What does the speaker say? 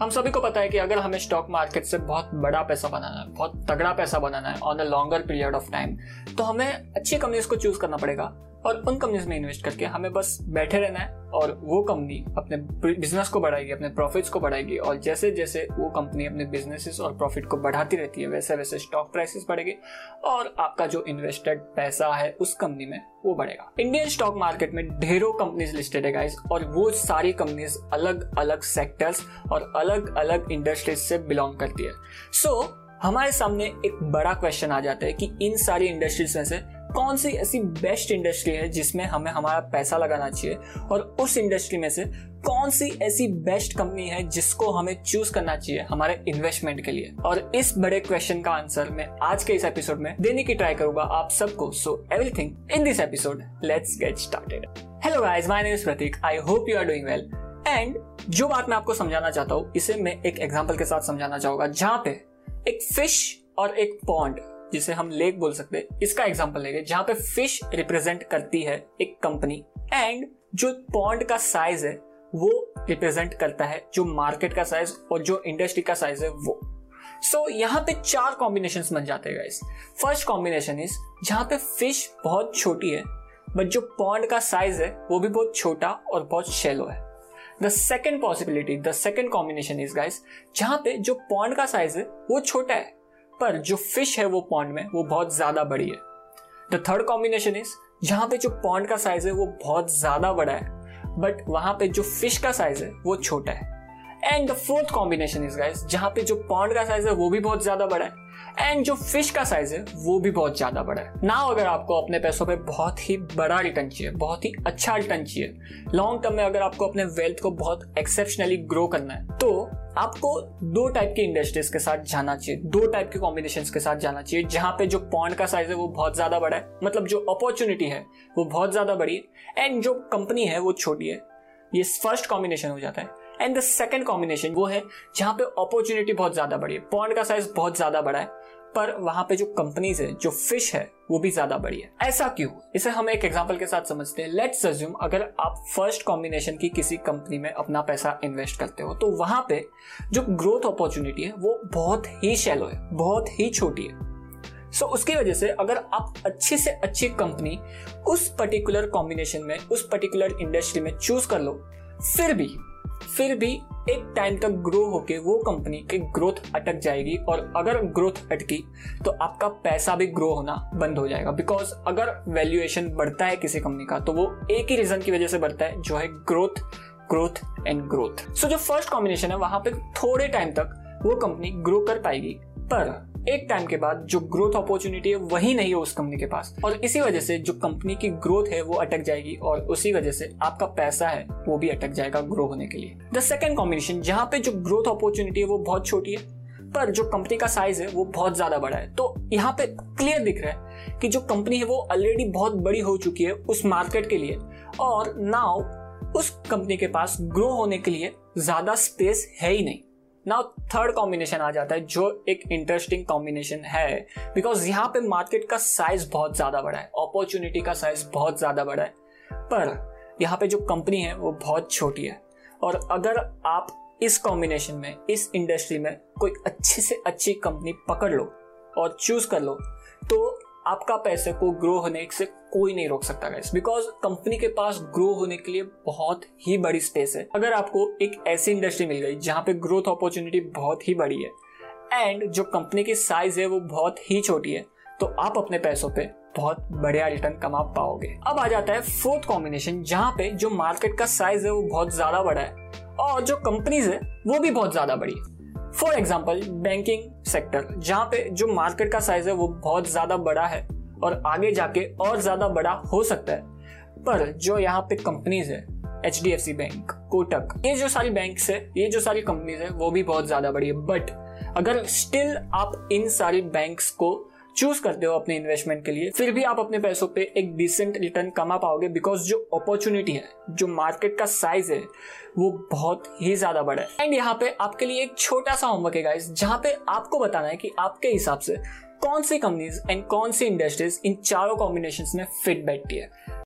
हम सभी को पता है कि अगर हमें स्टॉक मार्केट से बहुत बड़ा पैसा बनाना है, बहुत तगड़ा पैसा बनाना है on a longer period of time तो हमें अच्छी कंपनीज़ को चूज़ करना पड़ेगा। और उन कंपनीज़ में इन्वेस्ट करके हमें बस बैठे रहना है और वो कंपनी अपने बिज़नेस को बढ़ाएगी अपने प्रॉफिट्स को बढ़ाएगी और जैसे जैसे वो कंपनी अपने बिजनेसेस और प्रॉफिट को बढ़ाती रहती है वैसे वैसे स्टॉक प्राइसेस बढ़ेगी और आपका जो इन्वेस्टेड पैसा है उस कंपनी में वो बढ़ेगा। इंडियन स्टॉक मार्केट में ढेरों कंपनीज़ लिस्टेड है गाइस और वो सारी कंपनीज़ अलग अलग सेक्टर्स और अलग अलग इंडस्ट्रीज़ से बिलोंग करती है। सो so, हमारे सामने एक बड़ा क्वेश्चन आ जाता है कि इन सारी इंडस्ट्रीज़ में से कौन सी ऐसी बेस्ट इंडस्ट्री है जिसमें हमें हमारा पैसा लगाना चाहिए? और उस इंडस्ट्री में से कौन सी ऐसी बेस्ट कंपनी है जिसको हमें चूज़ करना चाहिए हमारे इन्वेस्टमेंट के लिए? और इस बड़े क्वेश्चन का आंसर मैं आज के इस एपिसोड में देने की ट्राई करूँगा आप सबको। So everything in this episode let's get started hello guys my name is Prateek I hope you are doing well and जो बात मैं आपको समझाना चाहता हूँ, इसे मैं एक एग्ज़ाम्पल के साथ समझाना चाहूँगा, जहाँ पे एक फ़िश और एक पॉन्ड जिसे हम लेक बोल सकते हैं इसका एग्ज़ाम्पल लेंगे जहाँ पे फ़िश रिप्रेजेंट करती है एक कंपनी एंड जो पॉन्ड का साइज़ है वो रिप्रेजेंट करता है जो मार्केट का साइज़ और जो इंडस्ट्री का साइज़ है वो। सो so, यहाँ पे चार कॉम्बिनेशन बन जाते हैं गाइस फ़र्स्ट कॉम्बिनेशन इज़ जहाँ पे फ़िश बहुत छोटी है बट जो पॉन्ड का साइज़ है वो भी बहुत छोटा और बहुत शेलो है. The second possibility the second combination is guys जहाँ पे जो पॉन्ड का साइज़ है वो छोटा है पर जो फ़िश है वो पॉन्ड में, वो बहुत ज़्यादा बड़ी है। द थर्ड कॉम्बिनेशन इज़ जहाँ पे जो पॉन्ड का साइज़ है, वो बहुत ज़्यादा बड़ा है बट वहाँ पे जो फ़िश का साइज़ है, वो छोटा है। And the fourth combination is guys जहाँ पे जो पॉन्ड का साइज़ है, वो भी बहुत ज़्यादा बड़ा है एंड जो फ़िश का साइज़ है, वो भी बहुत ज़्यादा बड़ा है। ना अगर आपको अपने पैसों पे बहुत ही बड़ा रिटर्न चाहिए, बहुत ही अच्छा रिटर्न चाहिए लॉन्ग टर्म में अगर आपको अपने वेल्थ को बहुत एक्सेप्शनली ग्रो करना है तो आपको दो टाइप की इंडस्ट्रीज़ के साथ जाना चाहिए, दो टाइप के कॉम्बिनेशन के साथ जाना चाहिए, जहाँ पे जो पॉइंट का साइज़ है वो बहुत ज़्यादा बड़ा है मतलब जो अपॉर्चुनिटी है वो बहुत ज़्यादा बड़ी है एंड जो कंपनी है वो छोटी है, ये फ़र्स्ट कॉम्बिनेशन हो जाता है एंड द सेकेंड कॉम्बिनेशन वो है जहाँ पे अपॉर्चुनिटी बहुत ज़्यादा बड़ी है पॉइंट का साइज़ बहुत ज़्यादा बड़ा है पर वहाँ पे जो कंपनीज़ है जो फ़िश है वो भी ज़्यादा बड़ी है। ऐसा क्यों? इसे हम एक एग्जांपल के साथ समझते हैं। लेट्स अज्यूम अगर आप फ़र्स्ट कॉम्बिनेशन की किसी कंपनी में अपना पैसा इन्वेस्ट करते हो तो वहाँ पे जो ग्रोथ अपॉर्चुनिटी है वो बहुत ही शैलो है बहुत ही छोटी है। सो so, उसकी वजह से अगर आप अच्छी से अच्छी कंपनी उस पर्टिकुलर कॉम्बिनेशन में उस पर्टिकुलर इंडस्ट्री में चूज़ कर लो फिर भी फिर भी एक टाइम तक ग्रो होके वो कंपनी की ग्रोथ अटक जाएगी और अगर ग्रोथ अटकी तो आपका पैसा भी ग्रो होना बंद हो जाएगा। बिकॉज़ अगर वैल्यूएशन बढ़ता है किसी कंपनी का तो वो एक ही रीजन की वजह से बढ़ता है, जो है growth growth and growth so जो फ़र्स्ट कॉम्बिनेशन है, वहाँ पे थोड़े टाइम तक वो कंपनी ग्रो कर पाएगी, पर एक टाइम के बाद जो ग्रोथ अपॉर्चुनिटी है, वही नहीं है उस कंपनी के पास। और इसी वजह से जो कंपनी की ग्रोथ है, वो अटक जाएगी और उसी वजह से आपका पैसा है, वो भी अटक जाएगा ग्रो होने के लिए। द सेकेंड कॉम्बिनेशन जहाँ पे जो ग्रोथ अपॉर्चुनिटी है, वो बहुत छोटी है, पर जो कंपनी का साइज़ है, वो बहुत ज़्यादा बड़ा है। तो यहाँ पे क्लियर दिख रहा है कि जो कंपनी है, वो ऑलरेडी बहुत बड़ी हो चुकी है उस मार्केट के लिए और नाउ उस कंपनी के पास ग्रो होने के लिए ज़्यादा स्पेस है ही नहीं। नाउ थर्ड कॉम्बिनेशन आ जाता है, जो एक इंटरेस्टिंग कॉम्बिनेशन है बिकॉज़ यहाँ पे मार्केट का साइज़ बहुत ज़्यादा बड़ा है अपॉर्चुनिटी का साइज़ बहुत ज़्यादा बड़ा है। पर यहाँ पे जो कंपनी है, वो बहुत छोटी है। और अगर आप इस कॉम्बिनेशन में, इस इंडस्ट्री में कोई अच्छी से अच्छी कंपनी पकड़ लो और चूज़ कर लो तो आपका पैसे को ग्रो होने से कोई नहीं रोक सकता गाइस बिकॉज़ कंपनी के पास ग्रो होने के लिए बहुत ही बड़ी स्पेस है। अगर आपको एक ऐसी इंडस्ट्री मिल गई जहाँ पे ग्रोथ अपॉर्चुनिटी बहुत ही बड़ी है एंड जो कंपनी की साइज़ है वो बहुत ही छोटी है तो आप अपने पैसों पे बहुत बढ़िया रिटर्न कमा पाओगे। अब आ जाता है फोर्थ कॉम्बिनेशन जहाँ पे जो मार्केट का साइज़ है वो बहुत ज़्यादा बड़ा है, और जो कंपनीज़ है वो भी बहुत ज़्यादा बड़ी है। फॉर एग्ज़ाम्पल बैंकिंग सेक्टर जहाँ पे जो मार्केट का साइज़ है वो बहुत ज़्यादा बड़ा है और आगे जाके और ज़्यादा बड़ा हो सकता है। पर जो यहाँ पे कंपनीज़ है H D F C bank Kotak ये जो सारी बैंक है, ये जो सारी कंपनीज़ है, वो भी बहुत ज़्यादा बड़ी है। बट अगर स्टिल आप इन सारी बैंक्स को चूज़ करते हो अपने इन्वेस्टमेंट के लिए, फिर भी आप अपने पैसों पे एक डिसेंट रिटर्न कमा पाओगे बिकॉज़ जो अपॉर्चुनिटी है, जो मार्केट का साइज़ है, वो बहुत ही ज़्यादा बड़ा है। एंड यहाँ पे आपके लिए एक छोटा सा होमवर्क है गाइस जहाँ पे आपको बताना है कि आपके हिसाब से कौन सी कंपनीज़ एंड कौन सी इंडस्ट्रीज़ इन चारों कॉम्बिनेशन में फिट बैठती है।